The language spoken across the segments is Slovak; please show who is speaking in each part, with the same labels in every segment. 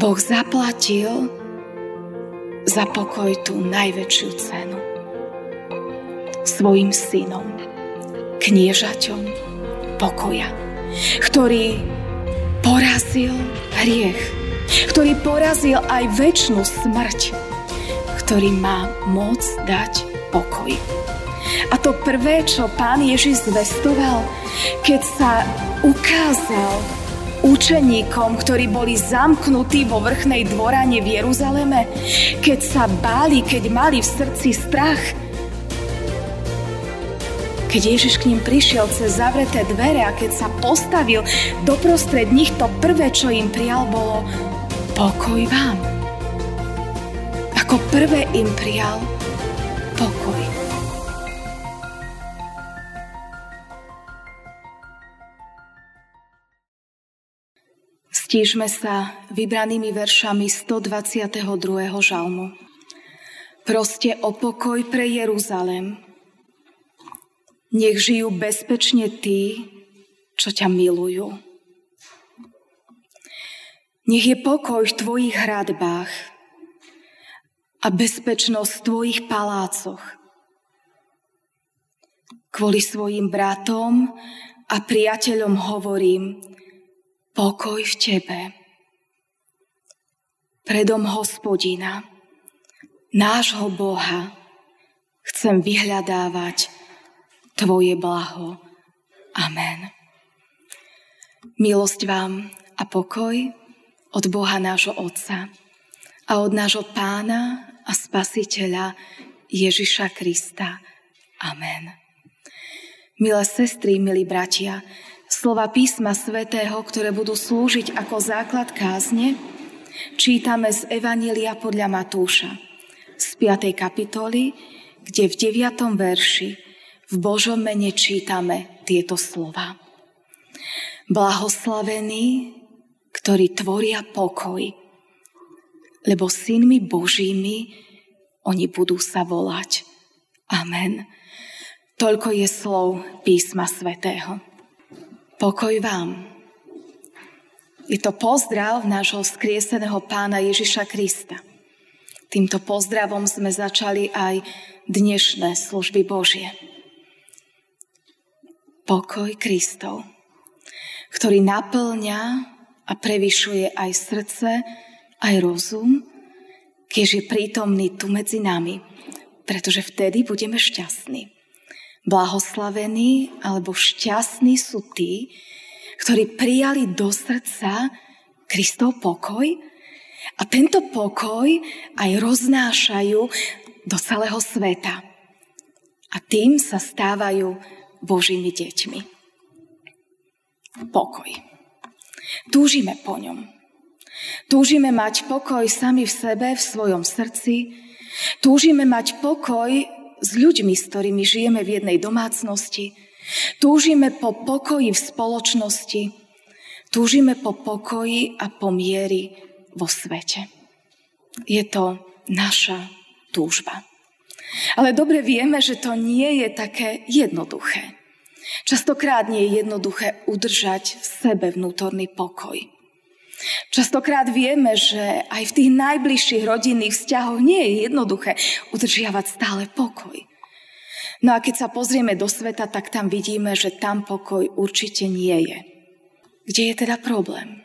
Speaker 1: Boh zaplatil za pokoj tú najväčšiu cenu. Svojim synom, kniežaťom pokoja, ktorý porazil hriech, ktorý porazil aj väčšinu smrť, ktorý má moc dať pokoj. A to prvé, čo pán Ježiš zvestoval, keď sa ukázal učeníkom, ktorí boli zamknutí vo vrchnej dvorane v Jeruzaleme, keď sa báli, keď mali v srdci strach. Keď Ježiš k ním prišiel cez zavreté dvere a keď sa postavil doprostred nich, to prvé, čo im prijal, bolo pokoj vám. Ako prvé im prijal pokoj. Stížme sa vybranými veršami 122. žalmu. Proste o pokoj pre Jeruzalem. Nech žijú bezpečne tí, čo ťa milujú. Nech je pokoj v tvojich hradbách a bezpečnosť v tvojich palácoch. Kvôli svojim bratom a priateľom hovorím, pokoj v Tebe. Predom hospodina, nášho Boha, chcem vyhľadávať Tvoje blaho. Amen. Milosť vám a pokoj od Boha nášho Otca a od nášho Pána a Spasiteľa Ježiša Krista. Amen. Milé sestry, milí bratia, slova písma svätého, ktoré budú slúžiť ako základ kázne, čítame z Evanília podľa Matúša z 5. kapitoly, kde v 9. verši v Božom mene čítame tieto slova. Blahoslavení, ktorí tvoria pokoj, lebo synmi Božími oni budú sa volať. Amen. Toľko je slov písma svätého. Pokoj vám. Je to pozdrav nášho skrieseného pána Ježiša Krista. Týmto pozdravom sme začali aj dnešné služby Božie. Pokoj Kristov, ktorý naplňa a prevyšuje aj srdce, aj rozum, keď je prítomný tu medzi nami, pretože vtedy budeme šťastní. Blahoslavení alebo šťastní sú tí, ktorí prijali do srdca Kristov pokoj a tento pokoj aj roznášajú do celého sveta. A tým sa stávajú Božími deťmi. Pokoj. Túžime po ňom. Túžime mať pokoj sami v sebe, v svojom srdci. Túžime mať pokoj s ľuďmi, s ktorými žijeme v jednej domácnosti. Túžime po pokoji v spoločnosti. Túžime po pokoji a po miery vo svete. Je to naša túžba. Ale dobre vieme, že to nie je také jednoduché. Častokrát nie je jednoduché udržať v sebe vnútorný pokoj. Častokrát vieme, že aj v tých najbližších rodinných vzťahoch nie je jednoduché udržiavať stále pokoj. No a keď sa pozrieme do sveta, tak tam vidíme, že tam pokoj určite nie je. Kde je teda problém?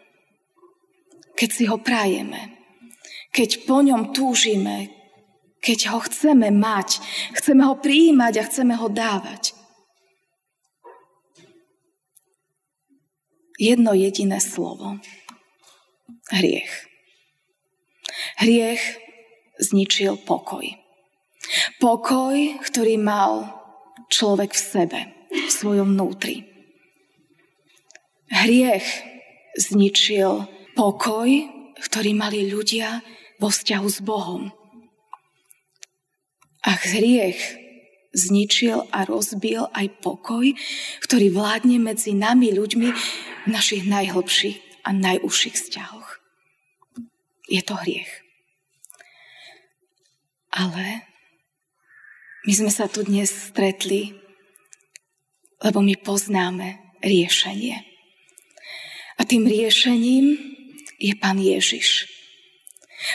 Speaker 1: Keď si ho prajeme, keď po ňom túžime, keď ho chceme mať, chceme ho prijímať a chceme ho dávať. Jedno jediné slovo hriech. Hriech zničil pokoj. Pokoj, ktorý mal človek v sebe, v svojom vnútri. Hriech zničil pokoj, ktorý mali ľudia vo vzťahu s Bohom. A hriech zničil a rozbil aj pokoj, ktorý vládne medzi nami ľuďmi v našich najhlbších a najúžších vzťahoch je to hriech. Ale my sme sa tu dnes stretli, lebo my poznáme riešenie. A tým riešením je Pán Ježiš.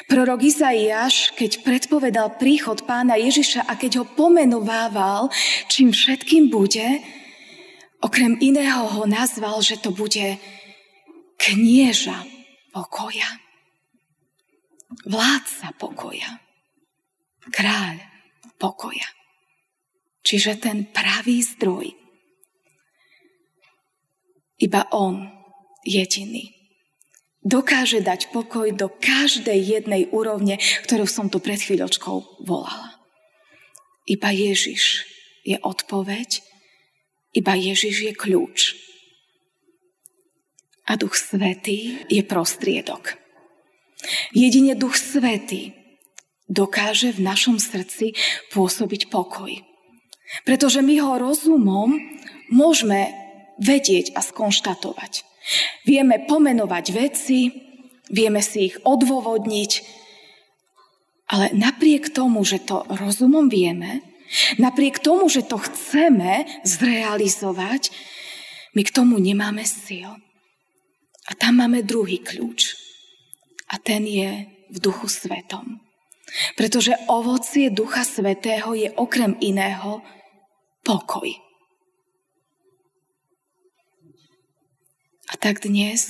Speaker 1: Prorok Izaiáš, keď predpovedal príchod pána Ježiša a keď ho pomenovával, čím všetkým bude, okrem iného ho nazval, že to bude knieža pokoja, vládca pokoja, kráľ pokoja. Čiže ten pravý zdroj. Iba on jediný dokáže dať pokoj do každej jednej úrovne, ktorú som tu pred chvíľočkou volala. Iba Ježiš je odpoveď, iba Ježiš je kľúč. A Duch Svetý je prostriedok. Jedine Duch Svetý dokáže v našom srdci pôsobiť pokoj. Pretože my ho rozumom môžeme vedieť a skonštatovať. Vieme pomenovať veci, vieme si ich odôvodniť, ale napriek tomu, že to rozumom vieme, napriek tomu, že to chceme zrealizovať, my k tomu nemáme sil. A tam máme druhý kľúč. A ten je v duchu svetom. Pretože ovocie ducha svetého je okrem iného pokoj. A tak dnes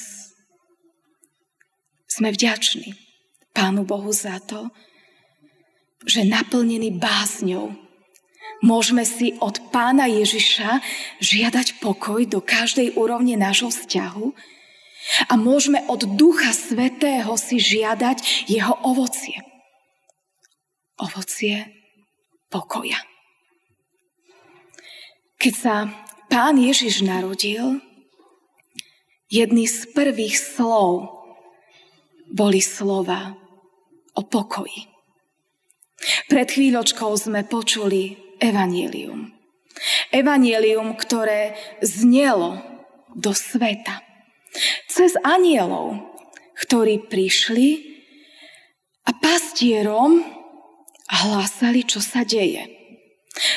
Speaker 1: sme vďační Pánu Bohu za to, že naplnený bázňou môžeme si od Pána Ježiša žiadať pokoj do každej úrovne nášho vzťahu a môžeme od Ducha Svetého si žiadať jeho ovocie. Ovocie pokoja. Keď sa Pán Ježiš narodil, Jedný z prvých slov boli slova o pokoji. Pred chvíľočkou sme počuli evanielium. Evanielium, ktoré znelo do sveta. Cez anielov, ktorí prišli a pastierom hlásali, čo sa deje.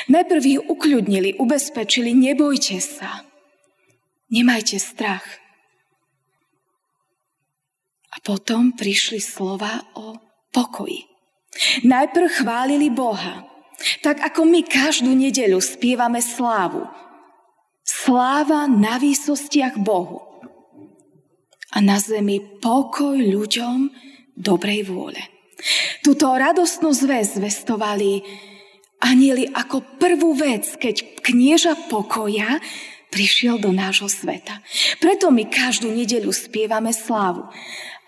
Speaker 1: Najprv ich ukľudnili, ubezpečili, nebojte sa, nemajte strach. A potom prišli slova o pokoji. Najprv chválili Boha, tak ako my každú nedeľu spievame slávu. Sláva na výsostiach Bohu. A na zemi pokoj ľuďom dobrej vôle. Tuto radostnú zväz zvestovali anieli ako prvú vec, keď knieža pokoja prišiel do nášho sveta. Preto my každú nedeľu spievame slávu.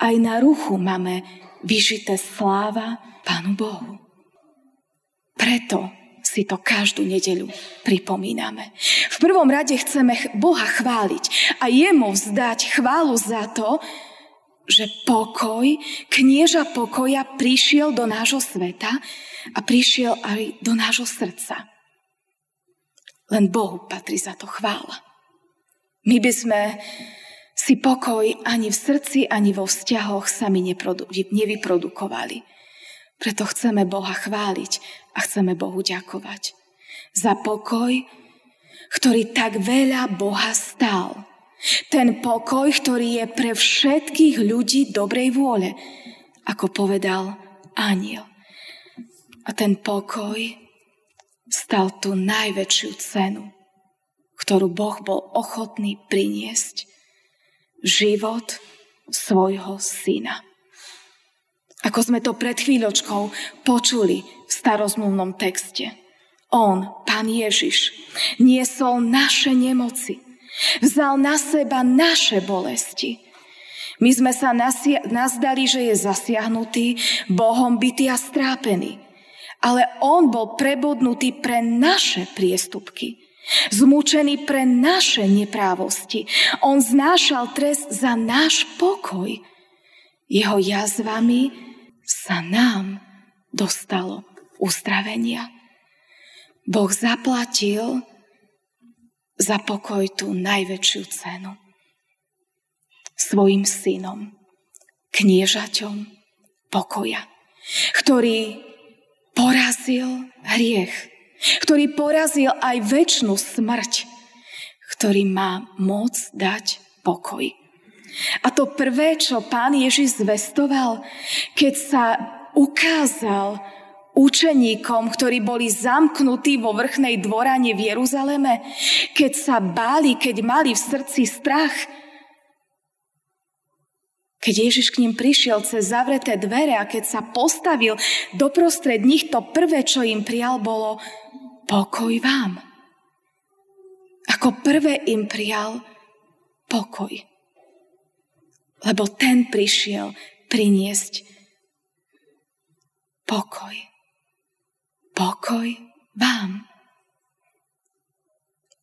Speaker 1: Aj na ruchu máme vyžité sláva Pánu Bohu. Preto si to každú nedeľu pripomíname. V prvom rade chceme Boha chváliť a jemu vzdať chválu za to, že pokoj, knieža pokoja prišiel do nášho sveta a prišiel aj do nášho srdca. Len Bohu patrí za to chvála. My by sme si pokoj ani v srdci, ani vo vzťahoch sami nevyprodukovali. Preto chceme Boha chváliť a chceme Bohu ďakovať. Za pokoj, ktorý tak veľa Boha stal. Ten pokoj, ktorý je pre všetkých ľudí dobrej vôle, ako povedal aniel. A ten pokoj stal tú najväčšiu cenu, ktorú Boh bol ochotný priniesť život svojho syna. Ako sme to pred chvíľočkou počuli v starozmluvnom texte. On, Pán Ježiš, niesol naše nemoci, vzal na seba naše bolesti. My sme sa nasia- nazdali, že je zasiahnutý, Bohom bytý a strápený. Ale on bol prebodnutý pre naše priestupky Zmúčený pre naše neprávosti. On znášal trest za náš pokoj. Jeho jazvami sa nám dostalo uzdravenia. Boh zaplatil za pokoj tú najväčšiu cenu. Svojim synom, kniežaťom pokoja, ktorý porazil hriech ktorý porazil aj väčšinu smrť, ktorý má moc dať pokoj. A to prvé, čo pán Ježiš zvestoval, keď sa ukázal učeníkom, ktorí boli zamknutí vo vrchnej dvorane v Jeruzaleme, keď sa báli, keď mali v srdci strach, keď Ježiš k ním prišiel cez zavreté dvere a keď sa postavil doprostred nich, to prvé, čo im prijal, bolo pokoj vám. Ako prvé im prijal pokoj. Lebo ten prišiel priniesť pokoj. Pokoj vám.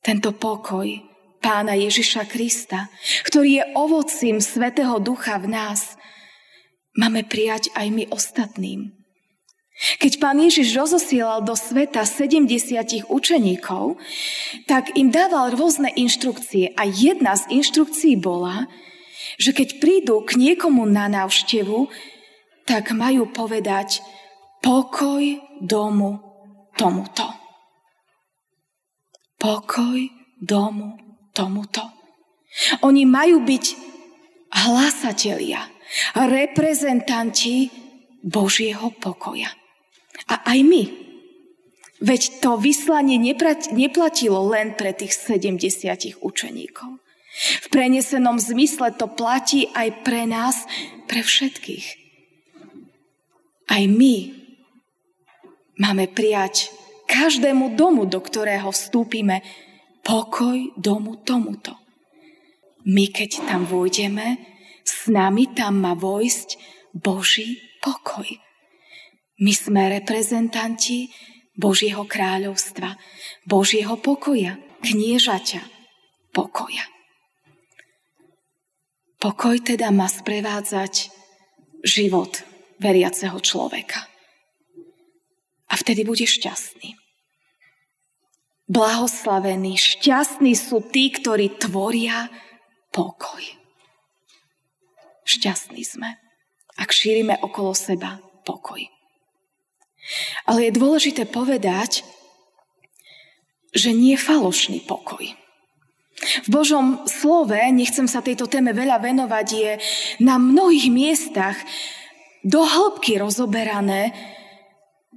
Speaker 1: Tento pokoj pána Ježiša Krista, ktorý je ovocím Svetého Ducha v nás, máme prijať aj my ostatným. Keď pán Ježiš rozosielal do sveta 70 učeníkov, tak im dával rôzne inštrukcie a jedna z inštrukcií bola, že keď prídu k niekomu na návštevu, tak majú povedať pokoj domu tomuto. Pokoj domu tomuto. Oni majú byť hlasatelia, reprezentanti Božieho pokoja. A aj my. Veď to vyslanie neplatilo len pre tých 70 učeníkov. V prenesenom zmysle to platí aj pre nás, pre všetkých. Aj my máme prijať každému domu, do ktorého vstúpime, pokoj domu tomuto. My, keď tam vôjdeme, s nami tam má vojsť Boží pokoj. My sme reprezentanti Božieho kráľovstva, Božieho pokoja, kniežaťa pokoja. Pokoj teda má sprevádzať život veriaceho človeka. A vtedy bude šťastný. Blahoslavení, šťastní sú tí, ktorí tvoria pokoj. Šťastní sme, ak šírime okolo seba pokoj. Ale je dôležité povedať, že nie je falošný pokoj. V Božom slove, nechcem sa tejto téme veľa venovať, je na mnohých miestach do hĺbky rozoberané,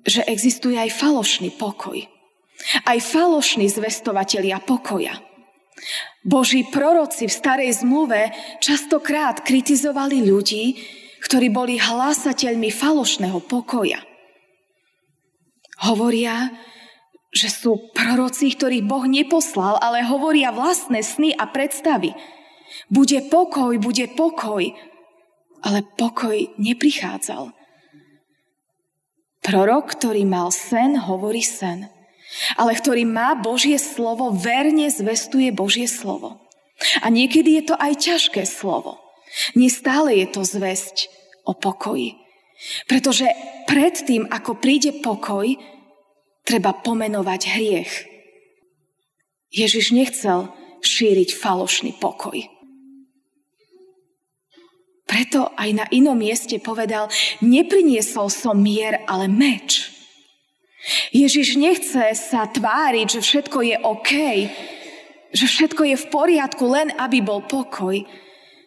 Speaker 1: že existuje aj falošný pokoj. Aj falošní zvestovatelia pokoja. Boží proroci v starej zmluve častokrát kritizovali ľudí, ktorí boli hlásateľmi falošného pokoja. Hovoria, že sú proroci, ktorých Boh neposlal, ale hovoria vlastné sny a predstavy. Bude pokoj, bude pokoj, ale pokoj neprichádzal. Prorok, ktorý mal sen, hovorí sen ale ktorý má Božie slovo, verne zvestuje Božie slovo. A niekedy je to aj ťažké slovo. Nestále je to zväzť o pokoji. Pretože predtým, ako príde pokoj, treba pomenovať hriech. Ježiš nechcel šíriť falošný pokoj. Preto aj na inom mieste povedal, nepriniesol som mier, ale meč. Ježiš nechce sa tváriť, že všetko je OK, že všetko je v poriadku, len aby bol pokoj.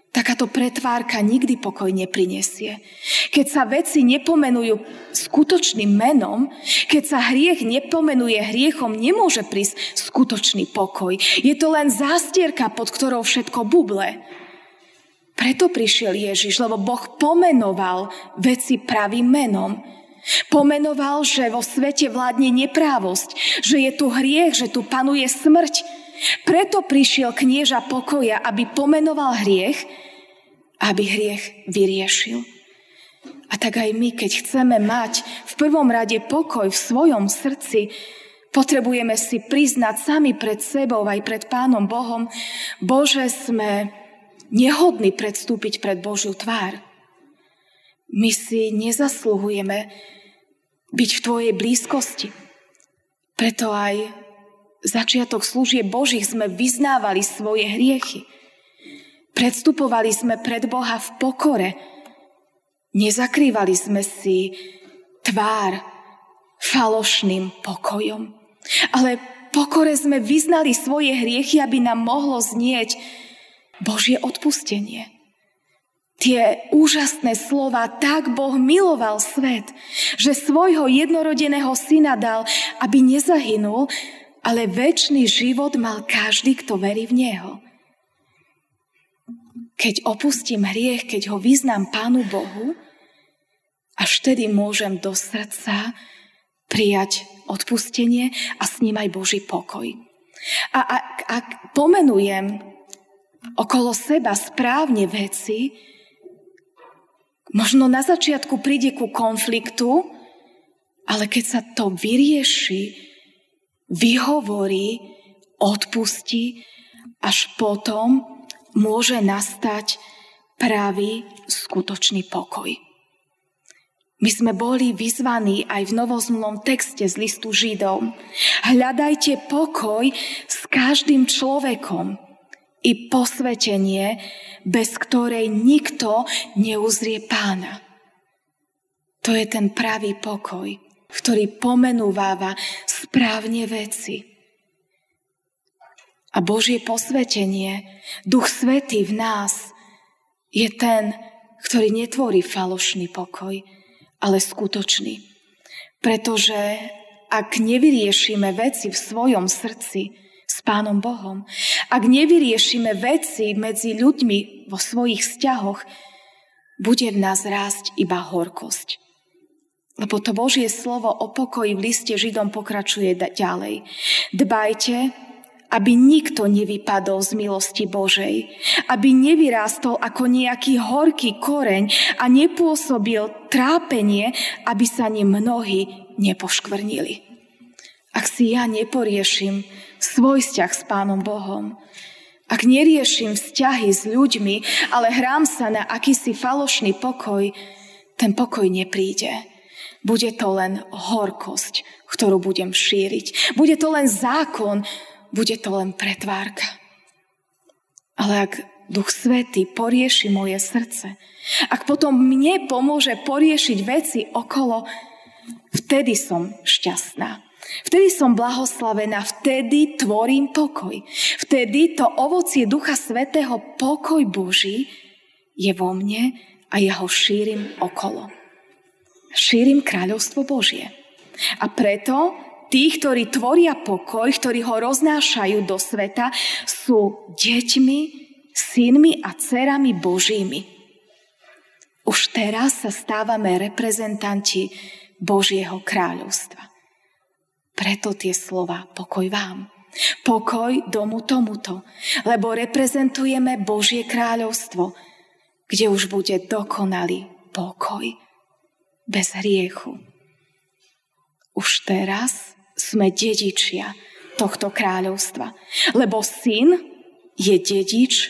Speaker 1: Takáto pretvárka nikdy pokoj neprinesie. Keď sa veci nepomenujú skutočným menom, keď sa hriech nepomenuje hriechom, nemôže prísť skutočný pokoj. Je to len zástierka, pod ktorou všetko buble. Preto prišiel Ježiš, lebo Boh pomenoval veci pravým menom. Pomenoval, že vo svete vládne neprávosť, že je tu hriech, že tu panuje smrť. Preto prišiel knieža pokoja, aby pomenoval hriech, aby hriech vyriešil. A tak aj my, keď chceme mať v prvom rade pokoj v svojom srdci, potrebujeme si priznať sami pred sebou, aj pred Pánom Bohom, Bože, sme nehodní predstúpiť pred Božiu tvár. My si nezasluhujeme byť v Tvojej blízkosti. Preto aj začiatok služieb Božích sme vyznávali svoje hriechy. Predstupovali sme pred Boha v pokore. Nezakrývali sme si tvár falošným pokojom. Ale pokore sme vyznali svoje hriechy, aby nám mohlo znieť Božie odpustenie. tie úžasné slova, tak Boh miloval svet, že svojho jednorodeného syna dal, aby nezahynul, ale väčší život mal každý, kto verí v Neho. Keď opustím hriech, keď ho vyznám Pánu Bohu, až vtedy môžem do srdca prijať odpustenie a s ním aj Boží pokoj. A ak, ak pomenujem okolo seba správne veci, Možno na začiatku príde ku konfliktu, ale keď sa to vyrieši, vyhovorí, odpustí, až potom môže nastať pravý, skutočný pokoj. My sme boli vyzvaní aj v novozmlom texte z listu Židov. Hľadajte pokoj s každým človekom i posvetenie, bez ktorej nikto neuzrie pána. To je ten pravý pokoj, ktorý pomenúváva správne veci. A Božie posvetenie, Duch Svetý v nás, je ten, ktorý netvorí falošný pokoj, ale skutočný. Pretože ak nevyriešime veci v svojom srdci, s Pánom Bohom. Ak nevyriešime veci medzi ľuďmi vo svojich vzťahoch, bude v nás rásť iba horkosť. Lebo to Božie slovo o pokoji v liste Židom pokračuje ďalej. Dbajte, aby nikto nevypadol z milosti Božej, aby nevyrástol ako nejaký horký koreň a nepôsobil trápenie, aby sa ním mnohí nepoškvrnili. Ak si ja neporiešim svoj vzťah s Pánom Bohom. Ak neriešim vzťahy s ľuďmi, ale hrám sa na akýsi falošný pokoj, ten pokoj nepríde. Bude to len horkosť, ktorú budem šíriť. Bude to len zákon, bude to len pretvárka. Ale ak Duch Svetý porieši moje srdce, ak potom mne pomôže poriešiť veci okolo, vtedy som šťastná. Vtedy som blahoslavená, vtedy tvorím pokoj. Vtedy to ovocie Ducha Svetého, pokoj Boží, je vo mne a ja ho šírim okolo. Šírim kráľovstvo Božie. A preto tí, ktorí tvoria pokoj, ktorí ho roznášajú do sveta, sú deťmi, synmi a dcerami Božími. Už teraz sa stávame reprezentanti Božieho kráľovstva. Preto tie slova pokoj vám. Pokoj domu tomuto, lebo reprezentujeme Božie kráľovstvo, kde už bude dokonalý pokoj, bez hriechu. Už teraz sme dedičia tohto kráľovstva, lebo syn je dedič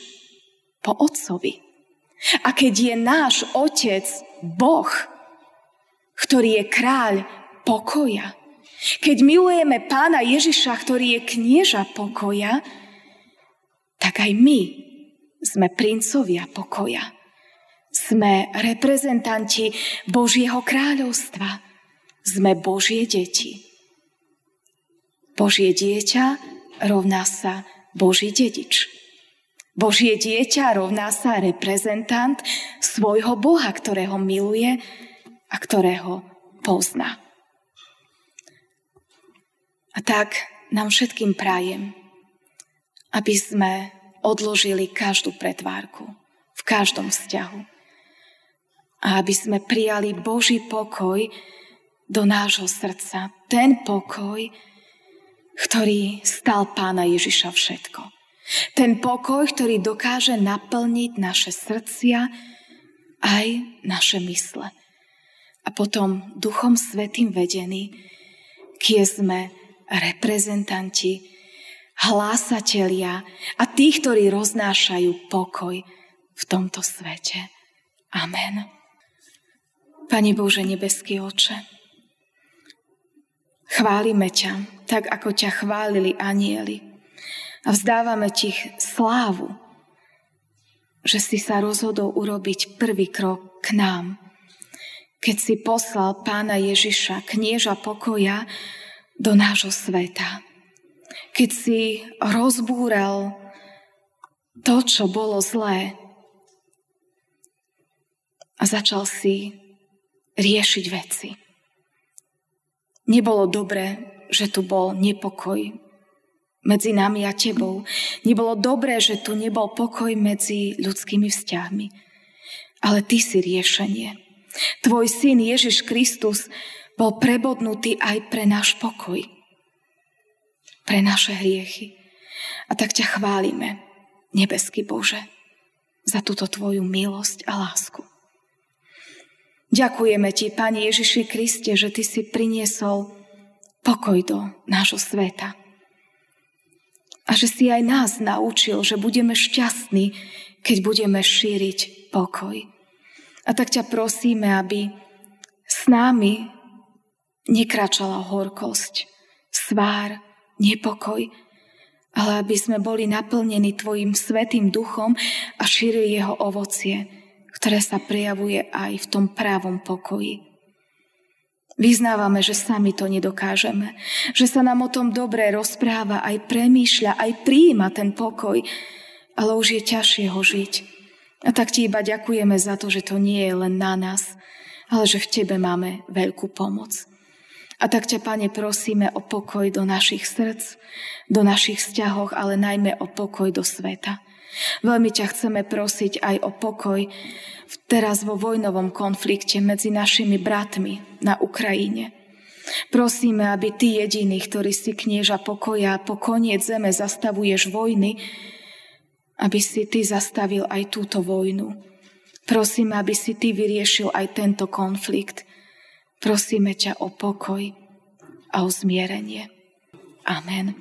Speaker 1: po otcovi. A keď je náš otec Boh, ktorý je kráľ pokoja, keď milujeme pána Ježiša, ktorý je knieža pokoja, tak aj my sme princovia pokoja. Sme reprezentanti Božieho kráľovstva. Sme Božie deti. Božie dieťa rovná sa Boží dedič. Božie dieťa rovná sa reprezentant svojho Boha, ktorého miluje a ktorého pozná. A tak nám všetkým prajem, aby sme odložili každú pretvárku v každom vzťahu. A aby sme prijali Boží pokoj do nášho srdca. Ten pokoj, ktorý stal Pána Ježiša všetko. Ten pokoj, ktorý dokáže naplniť naše srdcia aj naše mysle. A potom Duchom Svetým vedený, kie sme reprezentanti, hlásatelia a tí, ktorí roznášajú pokoj v tomto svete. Amen. Pane Bože, nebeský oče, chválime ťa, tak ako ťa chválili anieli a vzdávame ti slávu, že si sa rozhodol urobiť prvý krok k nám, keď si poslal pána Ježiša, knieža pokoja, do nášho sveta. Keď si rozbúral to, čo bolo zlé, a začal si riešiť veci. Nebolo dobré, že tu bol nepokoj medzi nami a tebou. Nebolo dobré, že tu nebol pokoj medzi ľudskými vzťahmi. Ale ty si riešenie. Tvoj syn Ježiš Kristus bol prebodnutý aj pre náš pokoj. Pre naše hriechy. A tak ťa chválime, nebeský Bože, za túto tvoju milosť a lásku. Ďakujeme ti, Pani Ježiši Kriste, že ty si priniesol pokoj do nášho sveta. A že si aj nás naučil, že budeme šťastní, keď budeme šíriť pokoj. A tak ťa prosíme, aby s nami nekračala horkosť, svár, nepokoj, ale aby sme boli naplnení Tvojim svetým duchom a šírili jeho ovocie, ktoré sa prejavuje aj v tom právom pokoji. Vyznávame, že sami to nedokážeme, že sa nám o tom dobre rozpráva, aj premýšľa, aj prijíma ten pokoj, ale už je ťažšie ho žiť. A tak ti iba ďakujeme za to, že to nie je len na nás, ale že v tebe máme veľkú pomoc. A tak ťa, Pane, prosíme o pokoj do našich srdc, do našich vzťahov, ale najmä o pokoj do sveta. Veľmi ťa chceme prosiť aj o pokoj teraz vo vojnovom konflikte medzi našimi bratmi na Ukrajine. Prosíme, aby ty jediný, ktorý si knieža pokoja a po koniec zeme zastavuješ vojny, aby si ty zastavil aj túto vojnu. Prosíme, aby si ty vyriešil aj tento konflikt. Prosíme ťa o pokoj a o zmierenie. Amen.